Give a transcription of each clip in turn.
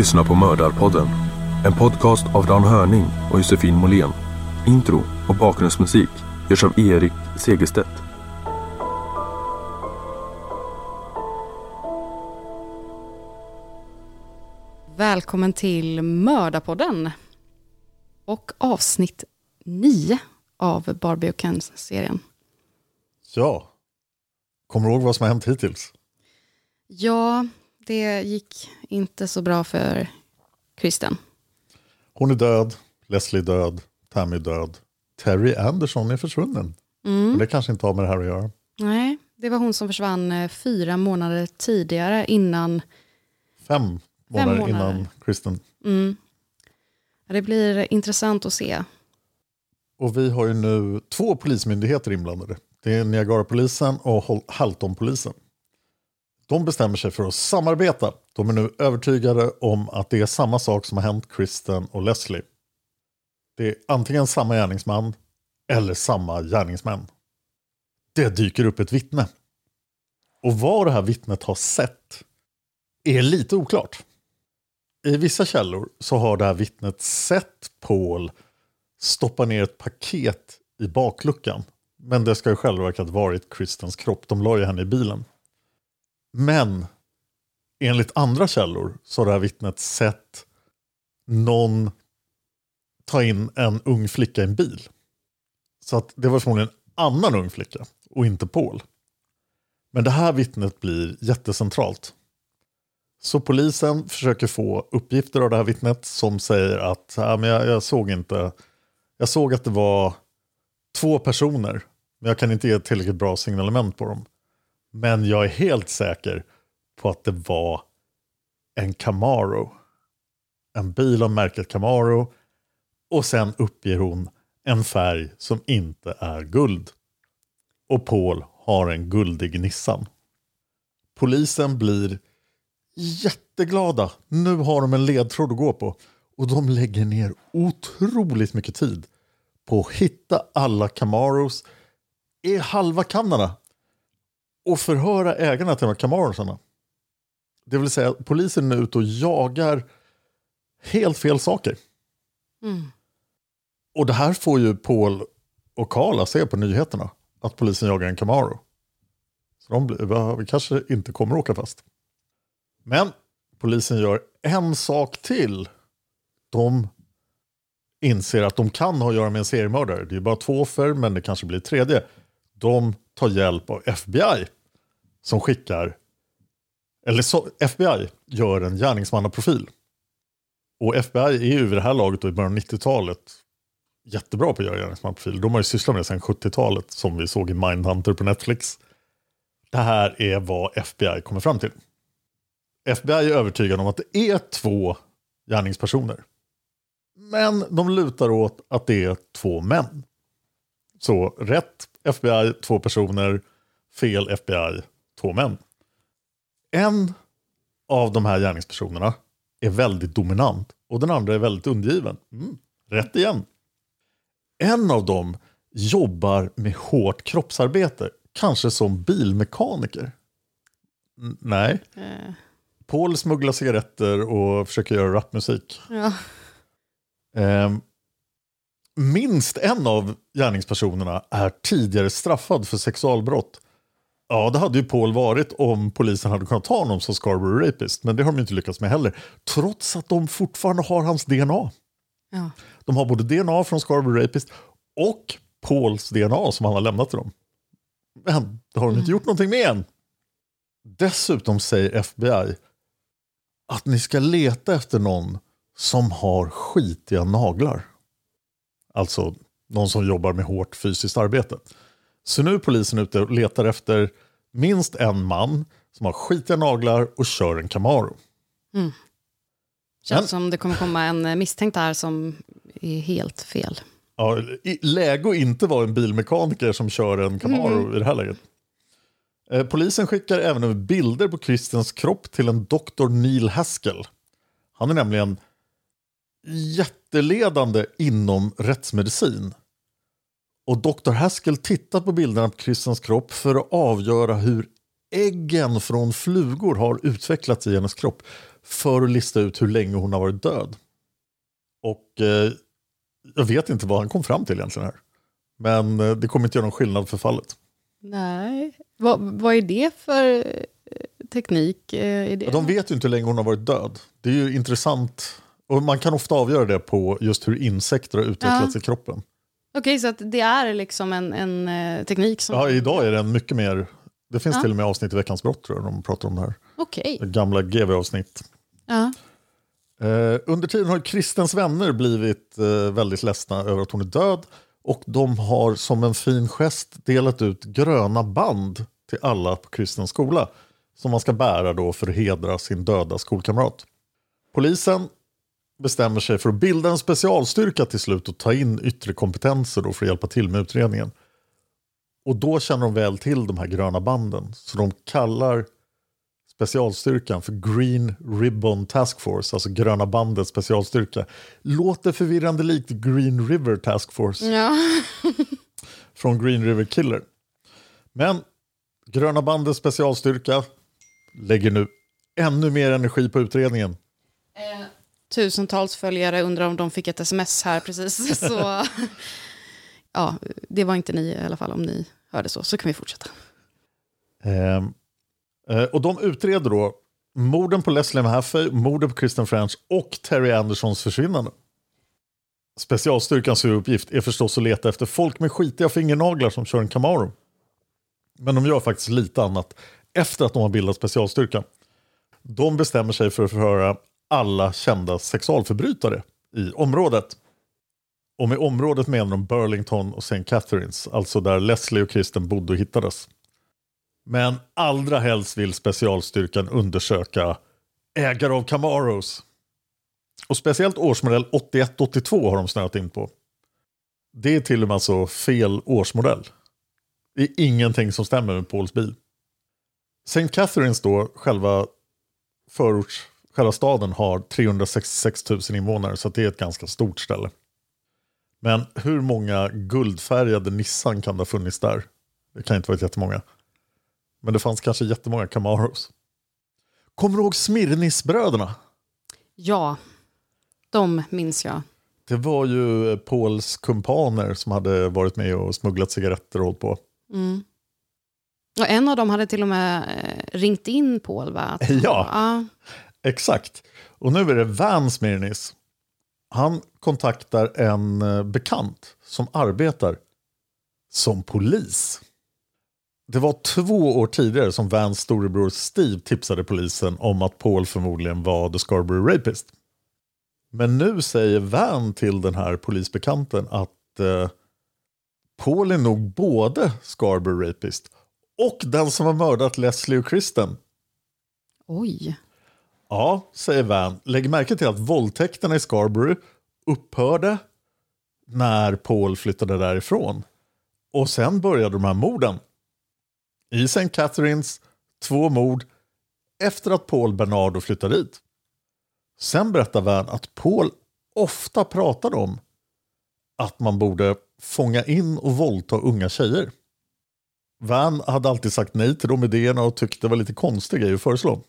Lyssnar på Mördarpodden. En podcast av Dan Hörning och Josefin Måhlén. Intro och bakgrundsmusik görs av Erik Segerstedt. Välkommen till Mördarpodden. Och avsnitt 9 av Barbie och Ken-serien. Ja. Kommer du ihåg vad som har hänt hittills? Ja, det gick inte så bra för Kristen. Hon är död, Leslie är död, Tammy är död. Terry Anderson är försvunnen. Mm. Det kanske inte har med det här att göra. Nej, det var hon som försvann eh, fyra månader tidigare innan. Fem månader, månader. innan Kristen. Mm. Det blir intressant att se. Och vi har ju nu två polismyndigheter inblandade. Det är Niagarapolisen och Haltonpolisen. De bestämmer sig för att samarbeta. De är nu övertygade om att det är samma sak som har hänt Kristen och Leslie. Det är antingen samma gärningsman eller samma gärningsmän. Det dyker upp ett vittne. Och vad det här vittnet har sett är lite oklart. I vissa källor så har det här vittnet sett Paul stoppa ner ett paket i bakluckan. Men det ska i själva verket varit Kristens kropp. De la ju henne i bilen. Men enligt andra källor så har det här vittnet sett någon ta in en ung flicka i en bil. Så att det var förmodligen en annan ung flicka och inte Paul. Men det här vittnet blir jättecentralt. Så polisen försöker få uppgifter av det här vittnet som säger att äh, men jag, jag såg inte, jag såg att det var två personer, men jag kan inte ge tillräckligt bra signalement på dem. Men jag är helt säker på att det var en Camaro. En bil av märket Camaro. Och sen uppger hon en färg som inte är guld. Och Paul har en guldig Nissan. Polisen blir jätteglada. Nu har de en ledtråd att gå på. Och de lägger ner otroligt mycket tid på att hitta alla Camaros i halva Kanada och förhöra ägarna till de här Camarosarna. Det vill säga polisen är ute och jagar helt fel saker. Och det här får ju Paul och Karla se på nyheterna. Att polisen jagar en Camaro. Så de blir, vi kanske inte kommer åka fast. Men polisen gör en sak till. De inser att de kan ha att göra med en seriemördare. Det är bara två offer men det kanske blir tredje. De tar hjälp av FBI. Som skickar, eller så, FBI gör en gärningsmannaprofil. Och FBI är ju vid det här laget och i början av 90-talet jättebra på att göra gärningsmannaprofil. De har ju sysslat med det sedan 70-talet som vi såg i Mindhunter på Netflix. Det här är vad FBI kommer fram till. FBI är övertygade om att det är två gärningspersoner. Men de lutar åt att det är två män. Så rätt FBI, två personer. Fel FBI, två män. En av de här gärningspersonerna är väldigt dominant och den andra är väldigt undergiven. Mm, rätt igen. En av dem jobbar med hårt kroppsarbete, kanske som bilmekaniker. N- nej. Eh, Paul smugglar cigaretter och försöker göra rapmusik. ja. Ehm, minst en av gärningspersonerna är tidigare straffad för sexualbrott. Ja, det hade ju Paul varit om polisen hade kunnat ta honom som Scarborough Rapist. Men det har de inte lyckats med heller. Trots att de fortfarande har hans DNA. Ja. De har både DNA från Scarborough Rapist och Pauls DNA som han har lämnat till dem. Men det har de inte gjort någonting med än. Dessutom säger FBI att ni ska leta efter någon som har skitiga naglar. Alltså någon som jobbar med hårt fysiskt arbete. Så nu är polisen ute och letar efter minst en man som har skitiga naglar och kör en Camaro. Känns Men- som det kommer komma en eh, misstänkt här som är helt fel. Ja, läge att inte vara en bilmekaniker som kör en Camaro i det här läget. Eh, polisen skickar även över bilder på Christians kropp till en doktor Neil Haskell. Han är nämligen jätteledande inom rättsmedicin. Och doktor Haskell tittar på bilderna på Christians kropp för att avgöra hur äggen från flugor har utvecklats i hennes kropp för att lista ut hur länge hon har varit död. Och eh, jag vet inte vad han kom fram till egentligen här. Men eh, det kommer inte göra någon skillnad för fallet. Nej. Vad, vad är det för eh, teknik? Eh, Är det? Ja, De vet ju inte hur länge hon har varit död. Det är ju intressant. Och man kan ofta avgöra det på just hur insekter har utvecklats i kroppen. Okej, så att det är liksom en, en eh, teknik som... Ja, idag är den mycket mer... Det finns Ja. till och med avsnitt i Veckans brott tror jag, de pratar om det här. Okej. Gamla GV-avsnitt. Ja. Eh, under tiden har Kristens vänner blivit eh, väldigt ledsna över att hon är död. Och de har som en fin gest delat ut gröna band till alla på Kristens skola. Som man ska bära då för att hedra sin döda skolkamrat. Polisen bestämmer sig för att bilda en specialstyrka till slut och ta in yttre kompetenser då för att hjälpa till med utredningen. Och då känner de väl till de här gröna banden. Så de kallar specialstyrkan för Green Ribbon Task Force, alltså gröna bandets specialstyrka. Låter förvirrande likt Green River Task Force ja. från Green River Killer. Men gröna bandets specialstyrka lägger nu ännu mer energi på utredningen. Tusentals följare undrar om de fick ett sms här precis. Så, ja, det var inte ni i alla fall om ni hörde så. Så kan vi fortsätta. Ehm, eh, och de utreder då morden på Leslie Mahaffey, morden på Kristen French och Terry Andersons försvinnande. Specialstyrkans huvuduppgift är förstås att leta efter folk med skitiga fingernaglar som kör en Camaro. Men de gör faktiskt lite annat efter att de har bildat specialstyrkan. De bestämmer sig för att förhöra alla kända sexualförbrytare i området. Och med området menar de Burlington och St. Catharines, alltså där Leslie och Kristen bodde och hittades. Men allra helst vill specialstyrkan undersöka ägare av Camaros. Och speciellt årsmodell 8182 har de snöat in på. Det är till och med alltså fel årsmodell. Det är ingenting som stämmer med Pauls bil. St. Catharines då, själva förorts, själva staden har 366 000 invånare så det är ett ganska stort ställe. Men hur många guldfärgade Nissan kan det ha funnits där? Det kan inte vara jättemånga. Men det fanns kanske jättemånga Camaros. Kommer du ihåg Smirnisbröderna? Ja, de minns jag. Det var ju Pauls kumpaner som hade varit med och smugglat cigaretter och hållit på. Mm. Och en av dem hade till och med eh, ringt in Paul, va? Att, Ja. ja. Exakt. Och nu är det Van Smirnis. Han kontaktar en eh, bekant som arbetar som polis. Det var två år tidigare som Vans storebror Steve tipsade polisen om att Paul förmodligen var The Scarborough Rapist. Men nu säger Van till den här polisbekanten att eh, Paul är nog både Scarborough Rapist och den som har mördat Leslie och Kristen. Oj. Ja, säger Van. Lägg märke till att våldtäkterna i Scarborough upphörde när Paul flyttade därifrån. Och sen började de här morden. I St. Catharines, två mord efter att Paul Bernardo flyttade dit. Sen berättar Van att Paul ofta pratade om att man borde fånga in och våldta unga tjejer. Van hade alltid sagt nej till de idéerna och tyckte det var lite konstiga grejer att föreslå.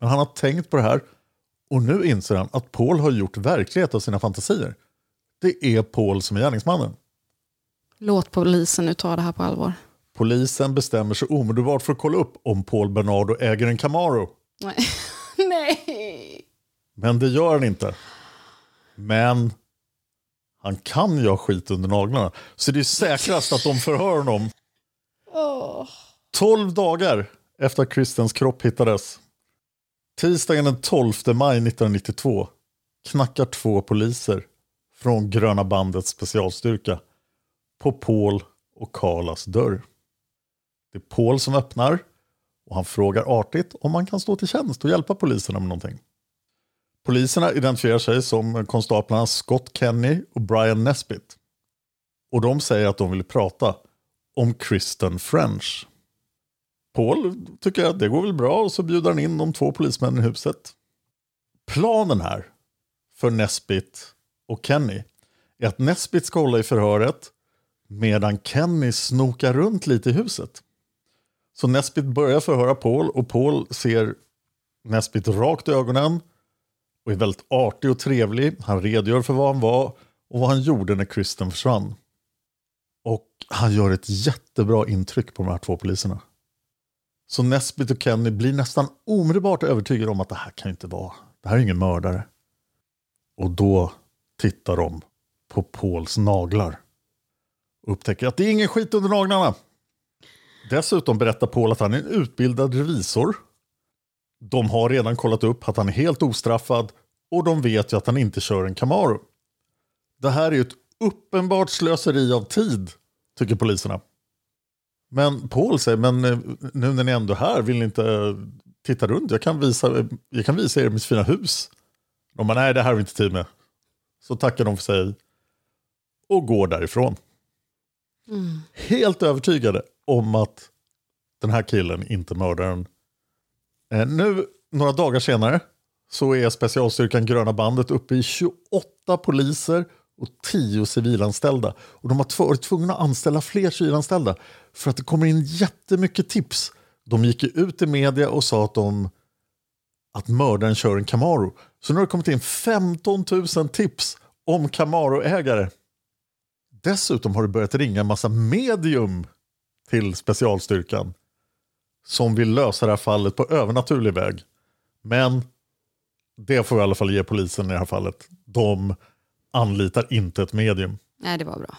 Men han har tänkt på det här och nu inser han att Paul har gjort verklighet av sina fantasier. Det är Paul som är gärningsmannen. Låt polisen nu ta det här på allvar. Polisen bestämmer sig omedelbart för att kolla upp om Paul Bernardo äger en Camaro. Nej. Nej. Men det gör han inte. Men han kan ju ha skit under naglarna. Så det är säkrast att de förhör honom. 12 dagar efter att Christens kropp hittades. Tisdagen den 12 maj 1992 knackar två poliser från Gröna bandets specialstyrka på Paul och Karlas dörr. Det är Paul som öppnar och han frågar artigt om man kan stå till tjänst och hjälpa poliserna med någonting. Poliserna identifierar sig som konstaplarna Scott Kenny och Brian Nesbitt. Och de säger att de vill prata om Kristen French. Paul tycker att det går väl bra och så bjuder han in de två polismännen i huset. Planen här för Nesbitt och Kenny är att Nesbitt ska hålla i förhöret medan Kenny snokar runt lite i huset. Så Nesbitt börjar förhöra Paul och Paul ser Nesbitt rakt i ögonen och är väldigt artig och trevlig. Han redogör för vad han var och vad han gjorde när Kristen försvann. Och han gör ett jättebra intryck på de här två poliserna. Så Nesbitt och Kenny blir nästan omedelbart övertygade om att det här kan inte vara, det här är ingen mördare. Och då tittar de på Pauls naglar. Och upptäcker att det är ingen skit under naglarna. Dessutom berättar Paul att han är en utbildad revisor. De har redan kollat upp att han är helt ostraffad och de vet ju att han inte kör en Camaro. Det här är ju ett uppenbart slöseri av tid, tycker poliserna. Men Paul säger, men eh, nu när ni ändå är här, vill ni inte eh, titta runt? Jag kan visa, jag kan visa er mitt fina hus. De bara, nej det här har vi inte tid med. Så tackar de för sig och går därifrån. Helt övertygade om att den här killen inte är mördaren. Eh, nu, några dagar senare, så är specialstyrkan Gröna bandet uppe i 28 poliser och tio civilanställda. Och de har varit tvungna att anställa fler civilanställda för att det kommer in jättemycket tips. De gick ju ut i media och sa att, de, att mördaren kör en Camaro. Så nu har det kommit in 15 000 tips om Camaro-ägare. Dessutom har det börjat ringa en massa medium till specialstyrkan som vill lösa det här fallet på övernaturlig väg. Men det får vi i alla fall ge polisen i det här fallet. De anlitar inte ett medium. Nej, det var bra.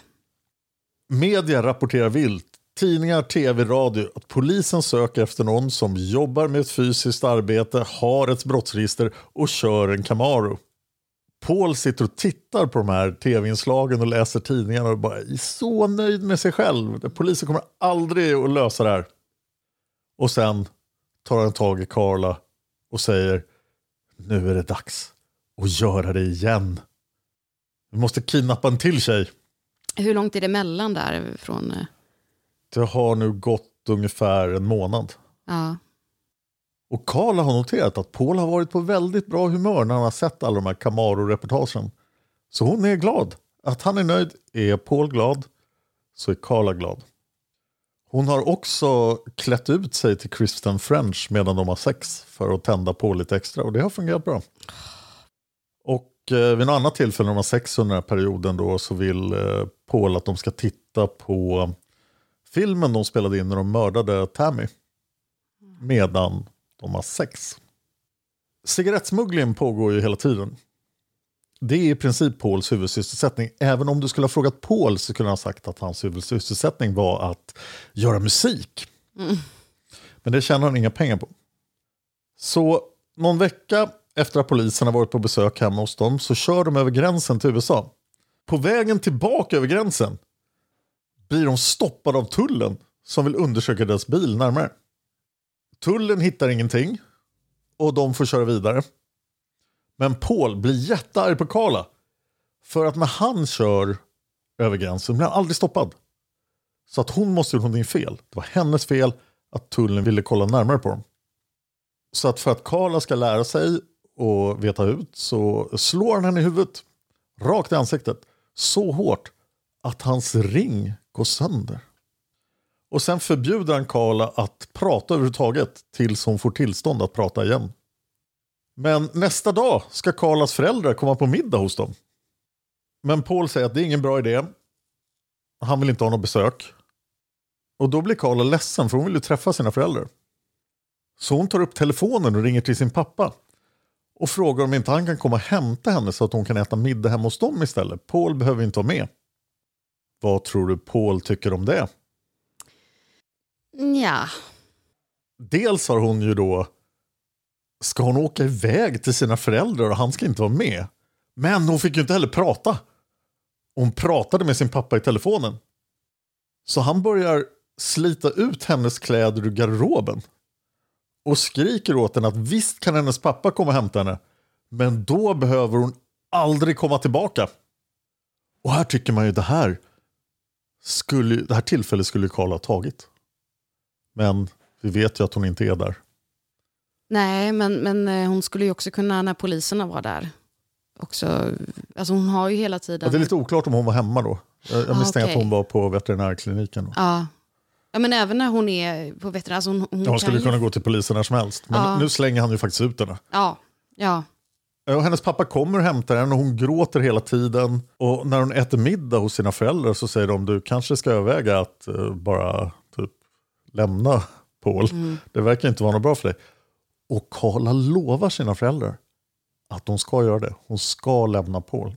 Media rapporterar vilt, tidningar, tv, radio att polisen söker efter någon som jobbar med ett fysiskt arbete, har ett brottsregister och kör en Camaro. Paul sitter och tittar på de här tv-inslagen och läser tidningarna och bara är så nöjd med sig själv. Polisen kommer aldrig att lösa det här. Och sen tar han tag i Carla och säger nu är det dags att göra det igen. Vi måste kidnappa en till tjej. Hur långt är det mellan där från... eh, Det har nu gått ungefär en månad. Ja. Och Karl har noterat att Paul har varit på väldigt bra humör när han har sett alla de här Camaro-reportagen. Så hon är glad. Att han är nöjd är Paul glad, så är Carla glad. Hon har också klätt ut sig till Kristen French medan de har sex för att tända på lite extra och det har fungerat bra. Eh, vid något annat tillfälle när de har sex under den här perioden då så vill eh, Paul att de ska titta på filmen de spelade in när de mördade Tammy. Medan de har sex. Cigarettsmugglingen pågår ju hela tiden. Det är i princip Pauls huvudsysselsättning. Även om du skulle ha frågat Paul så skulle han ha sagt att hans huvudsysselsättning var att göra musik. Men det tjänar han inga pengar på. Så någon vecka efter att polisen har varit på besök hemma hos dem så kör de över gränsen till USA. På vägen tillbaka över gränsen blir de stoppade av tullen som vill undersöka deras bil närmare. Tullen hittar ingenting och de får köra vidare. Men Paul blir jättearg på Carla För att när han kör över gränsen blir han aldrig stoppad. Så att hon måste gjort någonting fel. Det var hennes fel att tullen ville kolla närmare på dem. Så att för att Carla ska lära sig och veta ut så slår han henne i huvudet. Rakt i ansiktet. Så hårt att hans ring går sönder. Och sen förbjuder han Karla att prata överhuvudtaget tills hon får tillstånd att prata igen. Men nästa dag ska Karlas föräldrar komma på middag hos dem. Men Paul säger att det är ingen bra idé. Han vill inte ha något besök. Och då blir Karla ledsen för hon vill ju träffa sina föräldrar. Så hon tar upp telefonen och ringer till sin pappa. Och frågar om inte han kan komma och hämta henne så att hon kan äta middag hemma hos dem istället. Paul behöver inte vara med. Vad tror du Paul tycker om det? Ja. Dels har hon ju då ska hon åka iväg till sina föräldrar och han ska inte vara med. Men hon fick ju inte heller prata. Hon pratade med sin pappa i telefonen. Så han börjar slita ut hennes kläder ur garderoben. Och skriker åt henne att visst kan hennes pappa komma och hämta henne. Men då behöver hon aldrig komma tillbaka. Och här tycker man ju det här skulle, det här tillfället skulle Karl ha tagit. Men vi vet ju att hon inte är där. Nej, men, men eh, hon skulle ju också kunna när poliserna var där. Också, alltså hon har ju hela tiden... Ja, det är lite oklart om hon var hemma då. Jag, jag Ah, misstänker okej. att hon var på veterinärkliniken. Då. Ja. Ja, men även när hon är på veterinär. Alltså hon, hon hon skulle ju... kunna gå till polisen när som helst. Men Ja. nu slänger han ju faktiskt ut henne. Ja, ja. Och hennes pappa kommer och hämtar henne och hon gråter hela tiden. Och när hon äter middag hos sina föräldrar så säger de du kanske ska överväga att eh, bara typ lämna Paul. Det verkar inte vara något bra för dig. Och Karla lovar sina föräldrar att de ska göra det. Hon ska lämna Paul.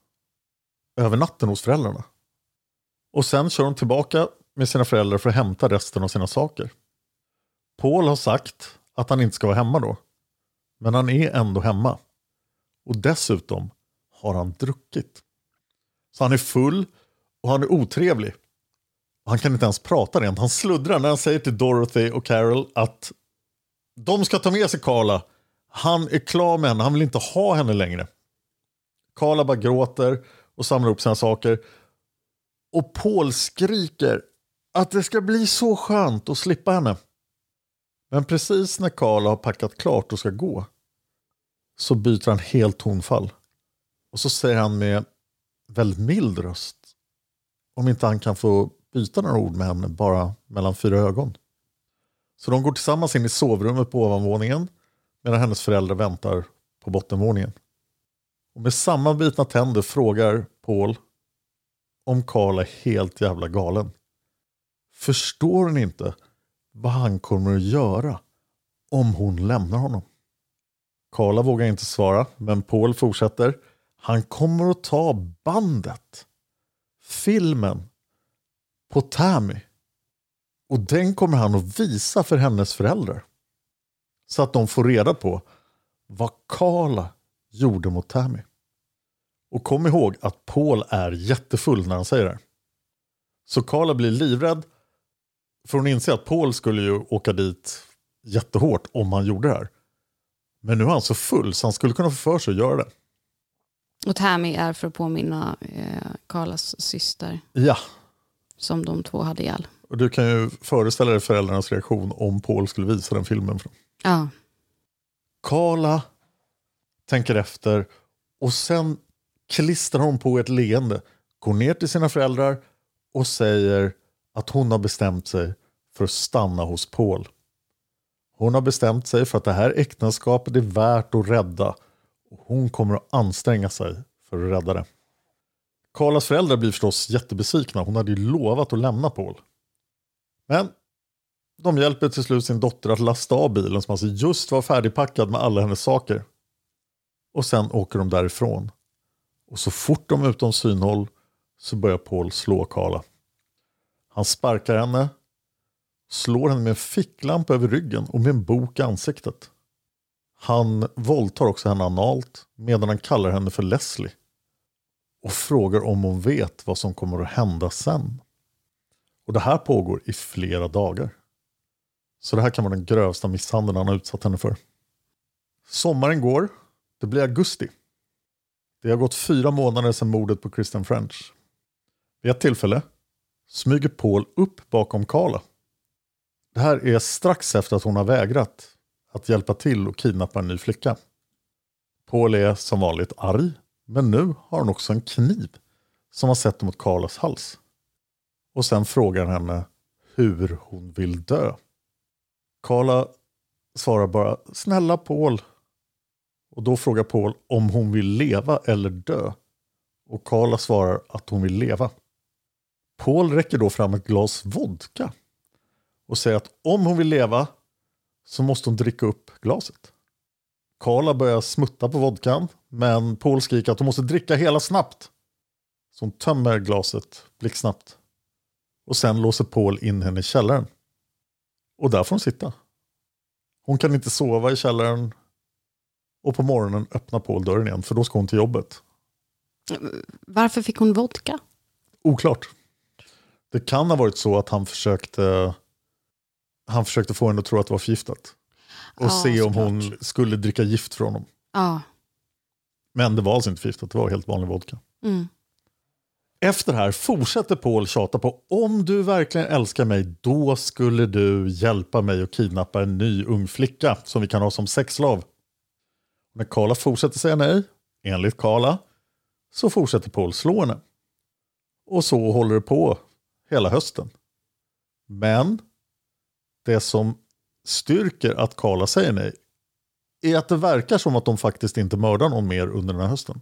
Över natten hos föräldrarna. Och sen kör hon tillbaka med sina föräldrar för att hämta resten av sina saker. Paul har sagt att han inte ska vara hemma då. Men han är ändå hemma. Och dessutom har han druckit. Så han är full och han är otrevlig. Han kan inte ens prata rent. Han sluddrar när han säger till Dorothy och Carol att de ska ta med sig Carla. Han är klar med henne, han vill inte ha henne längre. Carla bara gråter och samlar ihop sina saker. Och Paul skriker att det ska bli så skönt att slippa henne. Men precis när Carla har packat klart och ska gå så byter han helt tonfall. Och så säger han med väldigt mild röst om inte han kan få byta några ord med henne bara mellan fyra ögon. Så de går tillsammans in i sovrummet på ovanvåningen medan hennes föräldrar väntar på bottenvåningen. Och med sammanbitna tänder frågar Paul om Karl är helt jävla galen. Förstår hon inte vad han kommer att göra om hon lämnar honom? Karla vågar inte svara, men Paul fortsätter. Han kommer att ta bandet, filmen, på Tammy. Och den kommer han att visa för hennes föräldrar. Så att de får reda på vad Karla gjorde mot Tammy. Och kom ihåg att Paul är jättefull när han säger det. Så Karla blir livrädd. För hon inser att Paul skulle ju åka dit jättehårt om han gjorde det här. Men nu är han så full så han skulle kunna få för sig att göra det. Och Tammy är för att påminna eh, Carlas syster. Ja. Som de två hade ihjäl. Och du kan ju föreställa dig föräldrarnas reaktion om Paul skulle visa den filmen. Ja. Carla tänker efter och sen klistrar hon på ett leende, går ner till sina föräldrar och säger att hon har bestämt sig för att stanna hos Paul. Hon har bestämt sig för att det här äktenskapet är värt att rädda och hon kommer att anstränga sig för att rädda det. Karlas föräldrar blir förstås jättebesvikna. Hon hade ju lovat att lämna Paul. Men de hjälper till slut sin dotter att lasta av bilen som alltså just var färdigpackad med alla hennes saker. Och sen åker de därifrån. Och så fort de är utom synhåll så börjar Paul slå Karla. Han sparkar henne, slår henne med en ficklampa över ryggen och med en bok i ansiktet. Han våldtar också henne analt medan han kallar henne för Leslie och frågar om hon vet vad som kommer att hända sen. Och det här pågår i flera dagar. Så det här kan vara den grövsta misshandeln han har utsatt henne för. Sommaren går, det blir augusti. Det har gått fyra månader sedan mordet på Kristen French. Vid ett tillfälle smyger Paul upp bakom Carla. Det här är strax efter att hon har vägrat att hjälpa till och kidnappa en ny flicka. Paul är som vanligt arg, men nu har hon också en kniv som har sett mot Carlas hals. Och sen frågar han henne hur hon vill dö. Carla svarar bara snälla Paul. Och då frågar Paul om hon vill leva eller dö. Och Carla svarar att hon vill leva. Paul räcker då fram ett glas vodka och säger att om hon vill leva så måste hon dricka upp glaset. Carla börjar smutta på vodkan men Paul skriker att hon måste dricka hela snabbt. Så hon tömmer glaset blixtsnabbt. Och sen låser Paul in henne i källaren. Och där får hon sitta. Hon kan inte sova i källaren. Och på morgonen öppnar Paul dörren igen för då ska hon till jobbet. Varför fick hon vodka? Oklart. Det kan ha varit så att han försökte han försökte få henne att tro att det var förgiftat. Och Ja, se om såklart. hon skulle dricka gift från honom. Ja. Men det var alltså inte förgiftat, det var helt vanlig vodka. Mm. Efter det här fortsätter Paul tjata på om du verkligen älskar mig då skulle du hjälpa mig att kidnappa en ny ung flicka som vi kan ha som sexslav. När Karla fortsätter säga nej, enligt Karla så fortsätter Paul slå henne. Och så håller det på hela hösten. Men det som styrker att Karla säger nej är att det verkar som att de faktiskt inte mördar någon mer under den här hösten.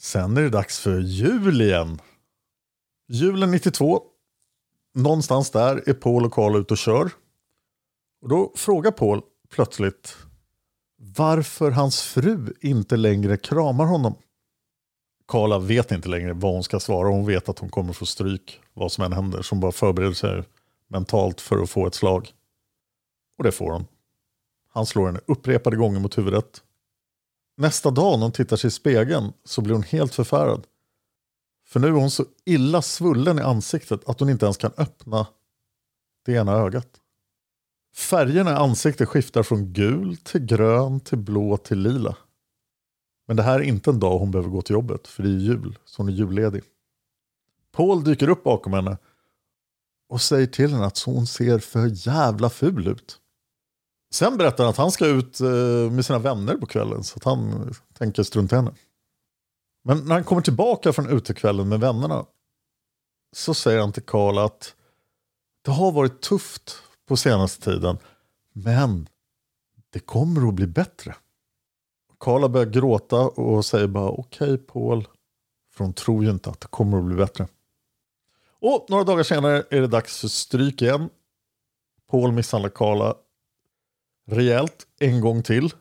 Sen är det dags för jul igen. Julen 92. Någonstans där är Paul och Karla ute och kör. Och då frågar Paul plötsligt varför hans fru inte längre kramar honom. Karla vet inte längre vad hon ska svara. Hon vet att hon kommer få stryk vad som än händer. Så hon bara förbereder sig mentalt för att få ett slag. Och det får hon. Han slår henne upprepade gånger mot huvudet. Nästa dag när hon tittar sig i spegeln så blir hon helt förfärad. För nu är hon så illa svullen i ansiktet att hon inte ens kan öppna det ena ögat. Färgerna i ansiktet skiftar från gul till grön till blå till lila. Men det här är inte en dag hon behöver gå till jobbet för det är jul, så hon är julledig. Paul dyker upp bakom henne och säger till henne att hon ser för jävla ful ut. Sen berättar han att han ska ut eh, med sina vänner på kvällen så att han tänker strunta i henne. Men när han kommer tillbaka från utekvällen med vännerna så säger han till Karl att det har varit tufft på senaste tiden men det kommer att bli bättre. Karla börjar gråta och säger bara okej okay, Paul. För hon tror ju inte att det kommer att bli bättre. Och några dagar senare är det dags för stryk igen. Paul misshandlar Karla rejält en gång till.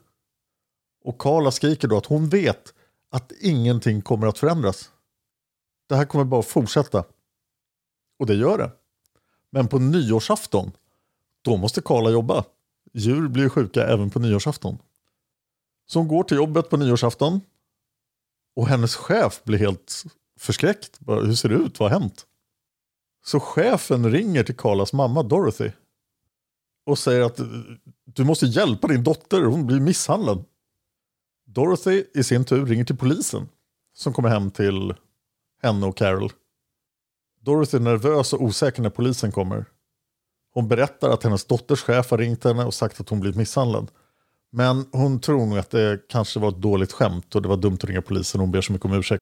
Och Karla skriker då att hon vet att ingenting kommer att förändras. Det här kommer bara att fortsätta. Och det gör det. Men på nyårsafton, då måste Karla jobba. Djur blir sjuka även på nyårsafton. Så hon går till jobbet på nyårsafton. Och hennes chef blir helt förskräckt. Bara, Hur ser det ut? Vad har hänt? Så chefen ringer till Karlas mamma Dorothy. Och säger att du måste hjälpa din dotter, hon blir misshandlad. Dorothy i sin tur ringer till polisen. Som kommer hem till henne och Carol. Dorothy är nervös och osäker när polisen kommer. Hon berättar att hennes dotters chef har ringt henne och sagt att hon blivit misshandlad. Men hon tror nog att det kanske var ett dåligt skämt och det var dumt att ringa polisen. och Hon ber så mycket om ursäkt.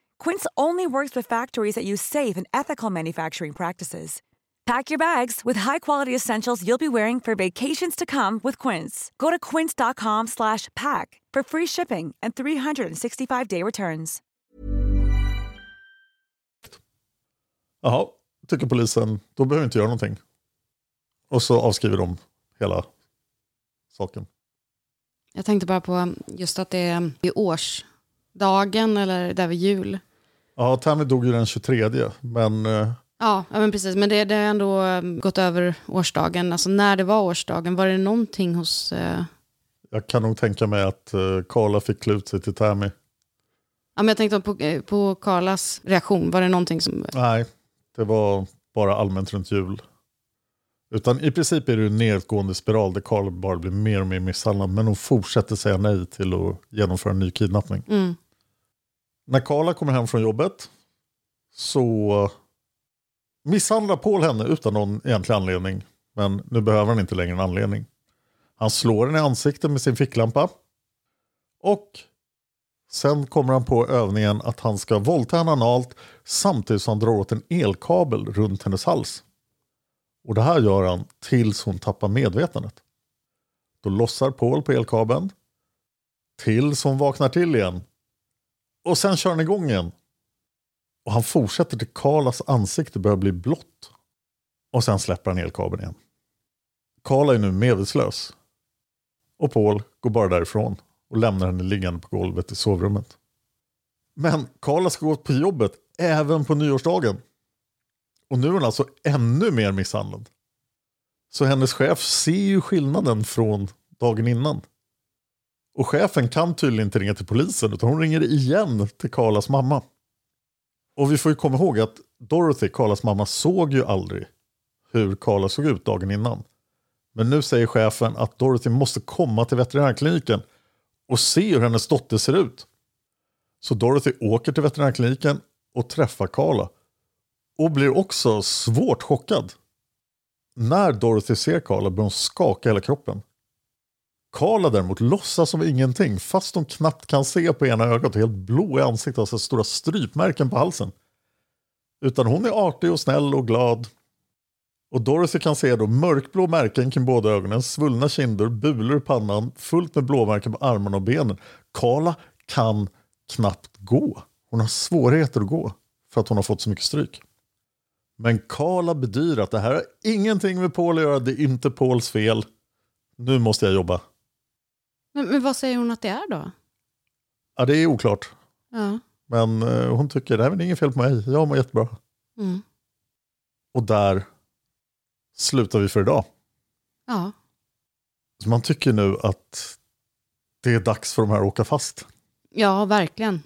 Quince only works with factories that use safe and ethical manufacturing practices. Pack your bags with high-quality essentials you'll be wearing for vacations to come with Quince. Go to quince.com slash pack for free shipping and 365-day returns. Jaha, tycker polisen, då behöver inte göra någonting. Och så avskriver de hela saken. Jag tänkte bara på just att det är årsdagen eller där vid jul. Ja, Tammy dog ju den 23, men eh, Ja, ja men precis. Men det, det har ändå um, gått över årsdagen. Alltså när det var årsdagen, var det någonting hos... eh, jag kan nog tänka mig att eh, fick klä ut sig till Tammy. Ja, men jag tänkte på, eh, på Karlas reaktion. Var det någonting som... Nej, det var bara allmänt runt jul. Utan i princip är det en nedgående spiral där Karl bara blir mer och mer misshandlad. Men hon fortsätter säga nej till att genomföra en ny kidnappning. Mm. När Karla kommer hem från jobbet så misshandlar Paul henne utan någon egentlig anledning. Men nu behöver han inte längre en anledning. Han slår henne i ansiktet med sin ficklampa. Och sen kommer han på övningen att han ska våldta henne analt samtidigt som han drar åt en elkabel runt hennes hals. Och det här gör han tills hon tappar medvetandet. Då lossar Paul på elkabeln. Tills hon vaknar till igen. Och sen kör han igång igen. Och han fortsätter till Karlas ansikte börjar bli blått. Och sen släpper han elkabeln igen. Karla är nu medvetslös. Och Paul går bara därifrån och lämnar henne liggande på golvet i sovrummet. Men Karla ska gå på jobbet även på nyårsdagen. Och nu är hon alltså ännu mer misshandlad. Så hennes chef ser ju skillnaden från dagen innan. Och chefen kan tydligen inte ringa till polisen utan hon ringer igen till Karlas mamma. Och vi får ju komma ihåg att Dorothy, Karlas mamma, såg ju aldrig hur Karla såg ut dagen innan. Men nu säger chefen att Dorothy måste komma till veterinärkliniken och se hur hennes dotter ser ut. Så Dorothy åker till veterinärkliniken och träffar Karla. Och blir också svårt chockad. När Dorothy ser Karla börjar hon skaka hela kroppen. Karla däremot låtsas som ingenting fast hon knappt kan se på ena ögat och helt blå i ansiktet och har stora strypmärken på halsen. Utan hon är artig och snäll och glad. Och Dorothy kan se då mörkblå märken kring båda ögonen, svullna kinder, bulor i pannan, fullt med blåmärken på armarna och benen. Karla kan knappt gå. Hon har svårigheter att gå för att hon har fått så mycket stryk. Men Karla bedyrar att det här har ingenting med Paul att göra, det är inte Pauls fel. Nu måste jag jobba. Men, men vad säger hon att det är då? Ja, det är oklart. Ja. Men eh, hon tycker det är inget fel på mig, jag mår jättebra. Mm. Och där slutar vi för idag. Ja. Så man tycker nu att det är dags för de här att åka fast. ja, verkligen.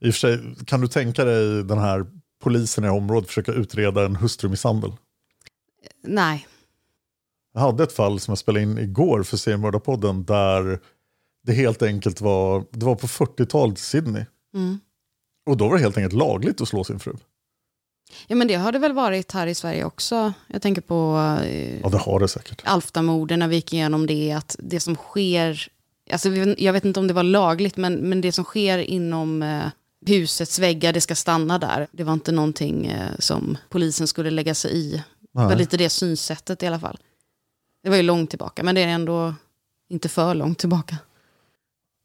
I och för sig, kan du tänka dig den här polisen i området försöka utreda en hustrumisshandel? Nej. Jag hade ett fall som jag spelade in igår för seriemördarpodden där det helt enkelt var, det var på 40-talet i Sydney. Mm. Och då var det helt enkelt lagligt att slå sin fru. Ja, men det har det väl varit här i Sverige också. Jag tänker på eh, Ja, det har det säkert. Alftamorden när vi gick igenom det. Att det som sker, alltså jag vet inte om det var lagligt, men, men det som sker inom eh, husets väggar, det ska stanna där. Det var inte någonting eh, som polisen skulle lägga sig i. Det var lite det synsättet i alla fall. Det var ju långt tillbaka, men det är ändå inte för långt tillbaka.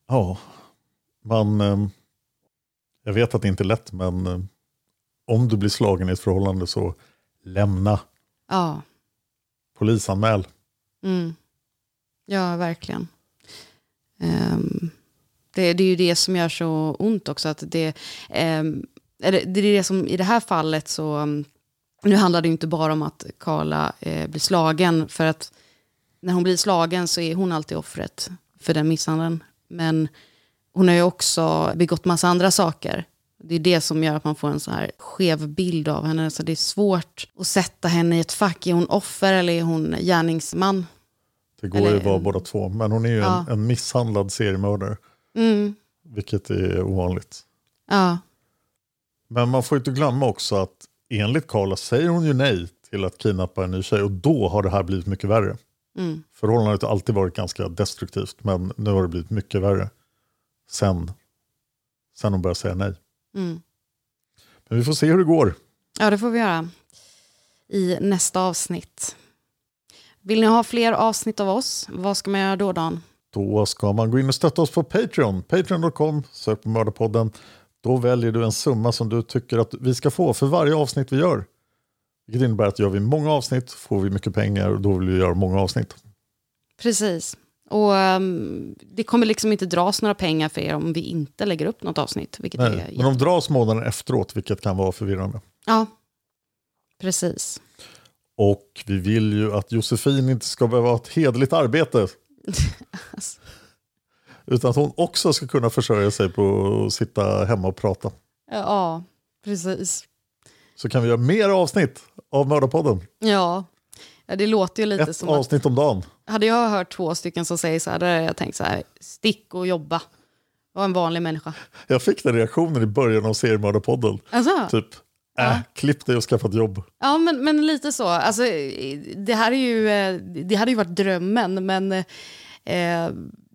Ja, man, eh, jag vet att det inte är lätt men eh, om du blir slagen i ett förhållande så lämna, Ja, polisanmäl. mm. ja verkligen. Ehm, det, det är ju det som gör så ont också. Att det, ehm, eller, det är det som i det här fallet så, um, nu handlar det ju inte bara om att Karla eh, blir slagen, för att när hon blir slagen så är hon alltid offret för den misshandeln. Men hon har ju också begått massa andra saker. Det är det som gör att man får en så här skev bild av henne. Så det är svårt att sätta henne i ett fack. Är hon offer eller är hon gärningsman? Det går ju Eller- att vara båda två. Men hon är ju Ja. en, en misshandlad seriemördare. Mm. Vilket är ovanligt. Ja, Men man får inte glömma också att enligt Karla säger hon ju nej till att kidnappa en ny tjej. Och då har det här blivit mycket värre. Mm. Förhållandet har alltid varit ganska destruktivt. Men nu har det blivit mycket värre. Sen, sen hon började säga nej. Mm. Men vi får se hur det går. ja, det får vi göra i nästa avsnitt. Vill ni ha fler avsnitt av oss? Vad ska man göra då, Dan? Då ska man gå in och stötta oss på Patreon. Patreon.com, sök på Mördarpodden. Då väljer du en summa som du tycker att vi ska få för varje avsnitt vi gör. Vilket innebär att gör vi många avsnitt får vi mycket pengar och då vill vi göra många avsnitt. Precis. Och ehm, det kommer liksom inte dras några pengar för er om vi inte lägger upp något avsnitt. Vilket är Nej, men de dras månaden efteråt vilket kan vara förvirrande. Ja, precis. Och vi vill ju att Josefin inte ska behöva ha ett hederligt arbete. Utan att hon också ska kunna försörja sig på att sitta hemma och prata. Ja, precis. Så kan vi göra mer avsnitt av Mördarpodden. Ja, ja det låter ju lite Ett som att... avsnitt om dagen. Hade jag hört två stycken som säger så här, då hade jag tänkt så här, stick och jobba. Var en vanlig människa. Jag fick den reaktionen i början av seriemördarpodden. Alltså? Typ, äh, klipp dig och skaffa ett jobb. Ja, men, men lite så. Alltså, det här är ju, eh, det hade ju varit drömmen, men eh,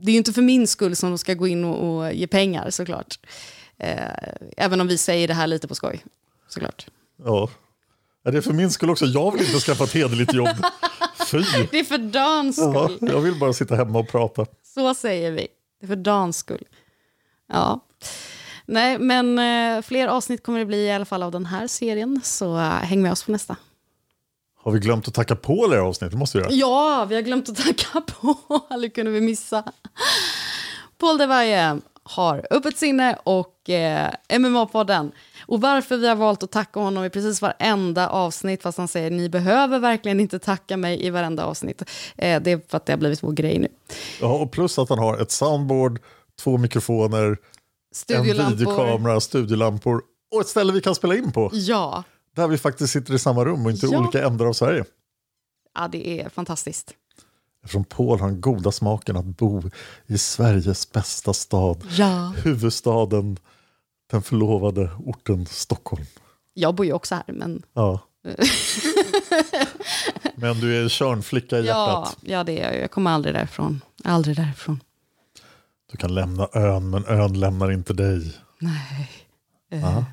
det är ju inte för min skull som de ska gå in och, och ge pengar såklart. Eh, även om vi säger det här lite på skoj, såklart. Ja. Är det för min skull också? Jag vill inte skaffa ett hederligt jobb. Fy! Det är för Dans skull. Ja, jag vill bara sitta hemma och prata. Så säger vi. Det är för Dans skull. Ja. Nej, men eh, fler avsnitt kommer det bli i alla fall av den här serien, så eh, häng med oss på nästa. Har vi glömt att tacka på det avsnittet? Det måste vi göra. Ja, vi har glömt att tacka på. Eller kunde vi missa? Paul de Valle har Öppet sinne och eh, MMA-podden. Och varför vi har valt att tacka honom i precis varenda avsnitt, fast han säger ni behöver verkligen inte tacka mig i varenda avsnitt. Eh, det är för att det har blivit vår grej nu. Ja, och plus att han har ett soundboard, två mikrofoner, en videokamera, studiolampor och ett ställe vi kan spela in på. Ja, Där vi faktiskt sitter i samma rum och inte Ja. olika ändar av Sverige. ja det är fantastiskt. Eftersom Paul har den goda smaken att bo i Sveriges bästa stad. Ja. Huvudstaden, den förlovade orten Stockholm. Jag bor ju också här, men... Ja. Men du är en Tjörnflicka i ja, hjärtat. ja, det är jag. Jag kommer aldrig därifrån. Aldrig därifrån. Du kan lämna ön, men ön lämnar inte dig. Nej. Ja.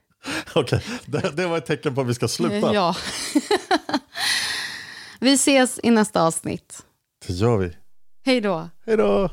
Okej, det, det var ett tecken på att vi ska sluta. eh, Ja. vi ses i nästa avsnitt. Det gör vi. Hej då. Hej då!